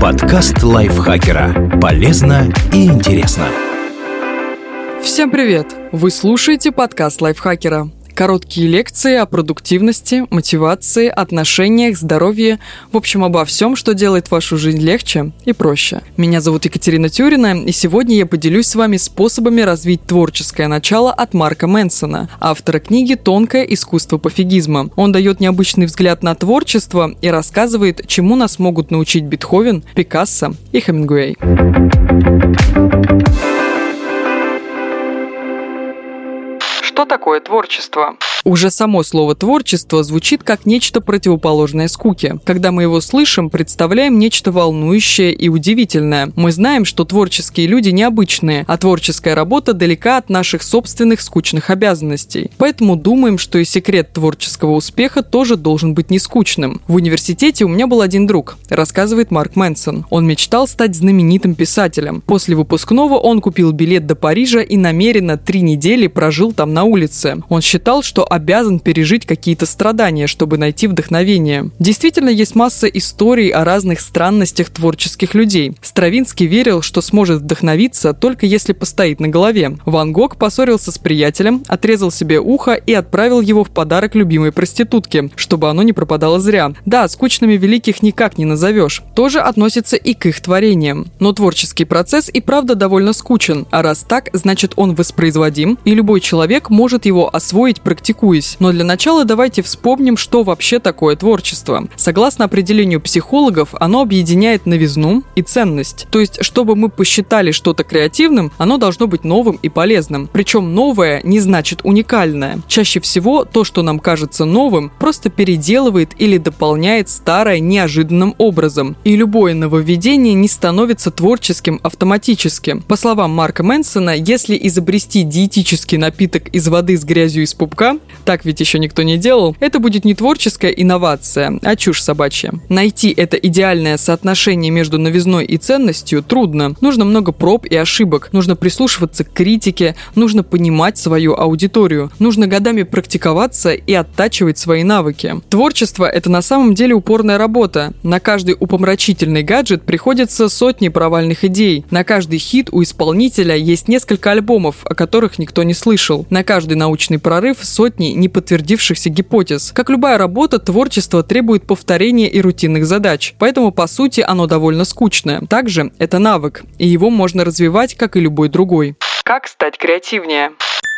Подкаст лайфхакера. Полезно и интересно. Всем привет! Вы слушаете подкаст лайфхакера. Короткие лекции о продуктивности, мотивации, отношениях, здоровье, в общем, обо всем, что делает вашу жизнь легче и проще. Меня зовут Екатерина Тюрина, и сегодня я поделюсь с вами способами развить творческое начало от Марка Мэнсона, автора книги «Тонкое искусство пофигизма». Он дает необычный взгляд на творчество и рассказывает, чему нас могут научить Бетховен, Пикассо и Хемингуэй. Что такое творчество? Уже само слово «творчество» звучит как нечто противоположное скуке. Когда мы его слышим, представляем нечто волнующее и удивительное. Мы знаем, что творческие люди необычные, а творческая работа далека от наших собственных скучных обязанностей. Поэтому думаем, что и секрет творческого успеха тоже должен быть не скучным. В университете у меня был один друг, рассказывает Марк Мэнсон. Он мечтал стать знаменитым писателем. После выпускного он купил билет до Парижа и намеренно три недели прожил там на улице. Он считал, что обязан пережить какие-то страдания, чтобы найти вдохновение. Действительно, есть масса историй о разных странностях творческих людей. Стравинский верил, что сможет вдохновиться только если постоит на голове. Ван Гог поссорился с приятелем, отрезал себе ухо и отправил его в подарок любимой проститутке, чтобы оно не пропадало зря. Да, скучными великих никак не назовешь. Тоже относится и к их творениям. Но творческий процесс и правда довольно скучен, а раз так, значит он воспроизводим, и любой человек может его освоить практикуя практикуясь. Но для начала давайте вспомним, что вообще такое творчество. Согласно определению психологов, оно объединяет новизну и ценность. То есть, чтобы мы посчитали что-то креативным, оно должно быть новым и полезным. Причем новое не значит уникальное. Чаще всего то, что нам кажется новым, просто переделывает или дополняет старое неожиданным образом. И любое нововведение не становится творческим автоматически. По словам Марка Мэнсона, если изобрести диетический напиток из воды с грязью из пупка, так ведь еще никто не делал, это будет не творческая инновация, а чушь собачья. Найти это идеальное соотношение между новизной и ценностью трудно. Нужно много проб и ошибок, нужно прислушиваться к критике, нужно понимать свою аудиторию, нужно годами практиковаться и оттачивать свои навыки. Творчество – это на самом деле упорная работа. На каждый упомрачительный гаджет приходится сотни провальных идей. На каждый хит у исполнителя есть несколько альбомов, о которых никто не слышал. На каждый научный прорыв сотни сотни неподтвердившихся гипотез. Как любая работа, творчество требует повторения и рутинных задач, поэтому по сути оно довольно скучное. Также это навык, и его можно развивать, как и любой другой. Как стать креативнее?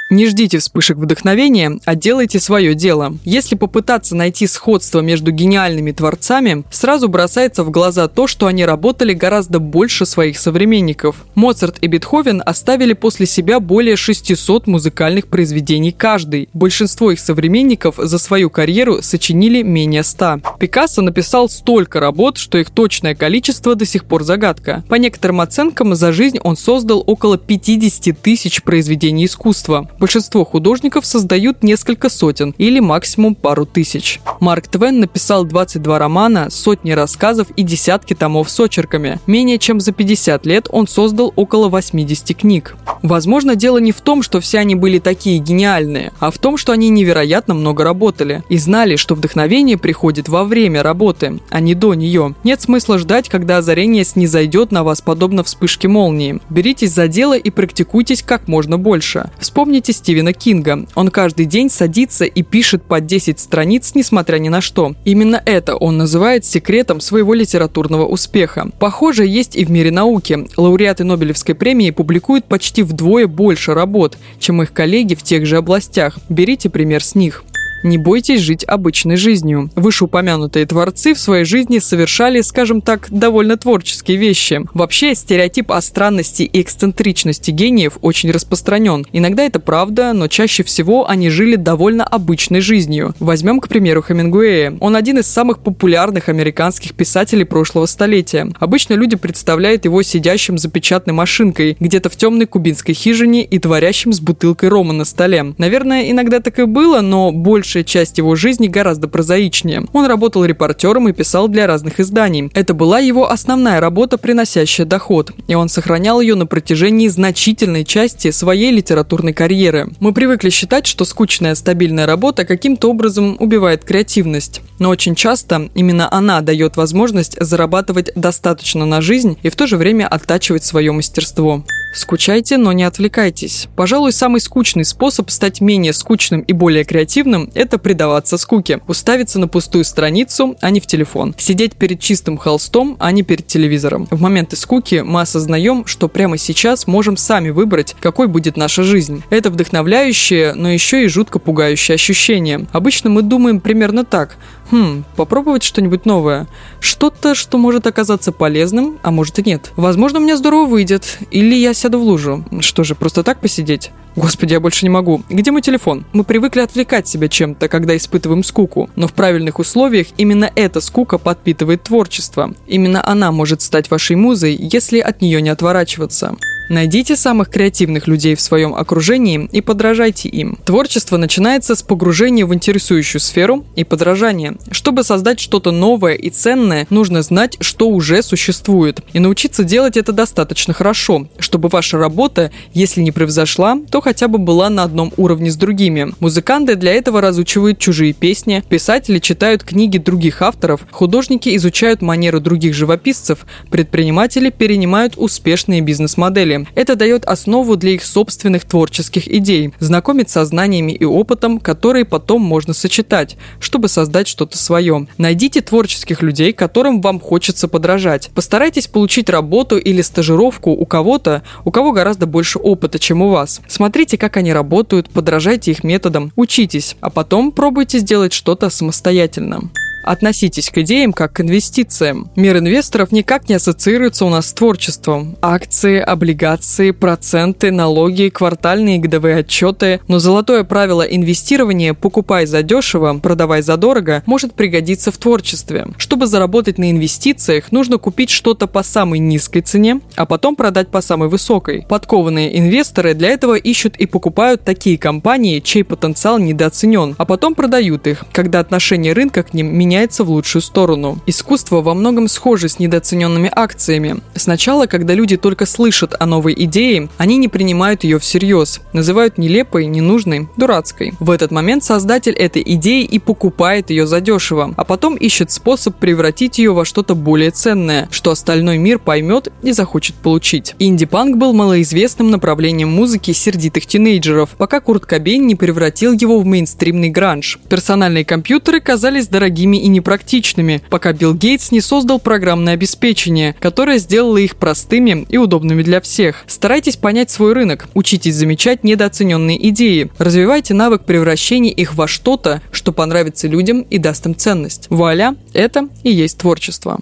Не ждите вспышек вдохновения, а делайте свое дело. Если попытаться найти сходство между гениальными творцами, сразу бросается в глаза то, что они работали гораздо больше своих современников. Моцарт и Бетховен оставили после себя более 600 музыкальных произведений каждый. Большинство их современников за свою карьеру сочинили менее 100. Пикассо написал столько работ, что их точное количество до сих пор загадка. По некоторым оценкам, за жизнь он создал около 50 тысяч произведений искусства. Большинство художников создают несколько сотен или максимум пару тысяч. Марк Твен написал 22 романа, сотни рассказов и десятки томов с очерками. Менее чем за 50 лет он создал около 80 книг. Возможно, дело не в том, что все они были такие гениальные, а в том, что они невероятно много работали и знали, что вдохновение приходит во время работы, а не до нее. Нет смысла ждать, когда озарение снизойдет на вас подобно вспышке молнии. Беритесь за дело и практикуйтесь как можно больше. Вспомните Вспомните Стивена Кинга. Он каждый день садится и пишет по 10 страниц, несмотря ни на что. Именно это он называет секретом своего литературного успеха. Похоже, есть и в мире науки. Лауреаты Нобелевской премии публикуют почти вдвое больше работ, чем их коллеги в тех же областях. Берите пример с них. Не бойтесь жить обычной жизнью. Вышеупомянутые творцы в своей жизни совершали, скажем так, довольно творческие вещи. Вообще, стереотип о странности и эксцентричности гениев очень распространен. Иногда это правда, но чаще всего они жили довольно обычной жизнью. Возьмем, к примеру, Хемингуэя. Он один из самых популярных американских писателей прошлого столетия. Обычно люди представляют его сидящим за печатной машинкой где-то в темной кубинской хижине и творящим с бутылкой рома на столе. Наверное, иногда так и было, но больше большая часть его жизни гораздо прозаичнее. Он работал репортером и писал для разных изданий. Это была его основная работа, приносящая доход, и он сохранял ее на протяжении значительной части своей литературной карьеры. Мы привыкли считать, что скучная стабильная работа каким-то образом убивает креативность. Но очень часто именно она дает возможность зарабатывать достаточно на жизнь и в то же время оттачивать свое мастерство. Скучайте, но не отвлекайтесь. Пожалуй, самый скучный способ стать менее скучным и более креативным – это предаваться скуке. Уставиться на пустую страницу, а не в телефон. Сидеть перед чистым холстом, а не перед телевизором. В моменты скуки мы осознаем, что прямо сейчас можем сами выбрать, какой будет наша жизнь. Это вдохновляющее, но еще и жутко пугающее ощущение. Обычно мы думаем примерно так. Хм, попробовать что-нибудь новое. Что-то, что может оказаться полезным, а может и нет. Возможно, у меня здорово выйдет. Или я сяду в лужу. Что же, просто так посидеть? Господи, я больше не могу. Где мой телефон? Мы привыкли отвлекать себя чем-то, когда испытываем скуку. Но в правильных условиях именно эта скука подпитывает творчество. Именно она может стать вашей музой, если от нее не отворачиваться. Найдите самых креативных людей в своем окружении и подражайте им. Творчество начинается с погружения в интересующую сферу и подражания. Чтобы создать что-то новое и ценное, нужно знать, что уже существует. И научиться делать это достаточно хорошо, чтобы ваша работа, если не превзошла, то хотя бы была на одном уровне с другими. Музыканты для этого разучивают чужие песни, писатели читают книги других авторов, художники изучают манеру других живописцев, предприниматели перенимают успешные бизнес-модели. Это дает основу для их собственных творческих идей, знакомит со знаниями и опытом, которые потом можно сочетать, чтобы создать что-то свое. Найдите творческих людей, которым вам хочется подражать. Постарайтесь получить работу или стажировку у кого-то, у кого гораздо больше опыта, чем у вас. Смотрите, как они работают, подражайте их методам, учитесь, а потом пробуйте сделать что-то самостоятельно. Относитесь к идеям как к инвестициям. Мир инвесторов никак не ассоциируется у нас с творчеством. Акции, облигации, проценты, налоги, квартальные и годовые отчеты. Но золотое правило инвестирования «покупай за дешево, продавай за дорого» может пригодиться в творчестве. Чтобы заработать на инвестициях, нужно купить что-то по самой низкой цене, а потом продать по самой высокой. Подкованные инвесторы для этого ищут и покупают такие компании, чей потенциал недооценен, а потом продают их, когда отношение рынка к ним меняется меняется в лучшую сторону. Искусство во многом схоже с недооцененными акциями. Сначала, когда люди только слышат о новой идее, они не принимают ее всерьез, называют нелепой, ненужной, дурацкой. В этот момент создатель этой идеи и покупает ее задешево, а потом ищет способ превратить ее во что-то более ценное, что остальной мир поймет и захочет получить. Инди-панк был малоизвестным направлением музыки сердитых тинейджеров, пока Курт Кобейн не превратил его в мейнстримный гранж. Персональные компьютеры казались дорогими и непрактичными, пока Билл Гейтс не создал программное обеспечение, которое сделало их простыми и удобными для всех. Старайтесь понять свой рынок, учитесь замечать недооцененные идеи, развивайте навык превращения их во что-то, что понравится людям и даст им ценность. Вуаля, это и есть творчество.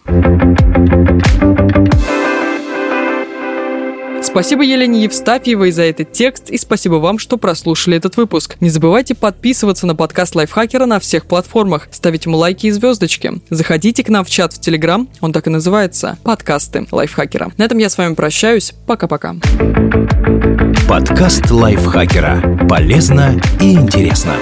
Спасибо Елене Евстафьевой за этот текст и спасибо вам, что прослушали этот выпуск. Не забывайте подписываться на подкаст Лайфхакера на всех платформах, ставить ему лайки и звездочки. Заходите к нам в чат в Телеграм, он так и называется – подкасты Лайфхакера. На этом я с вами прощаюсь. Пока-пока. Подкаст Лайфхакера. Полезно и интересно.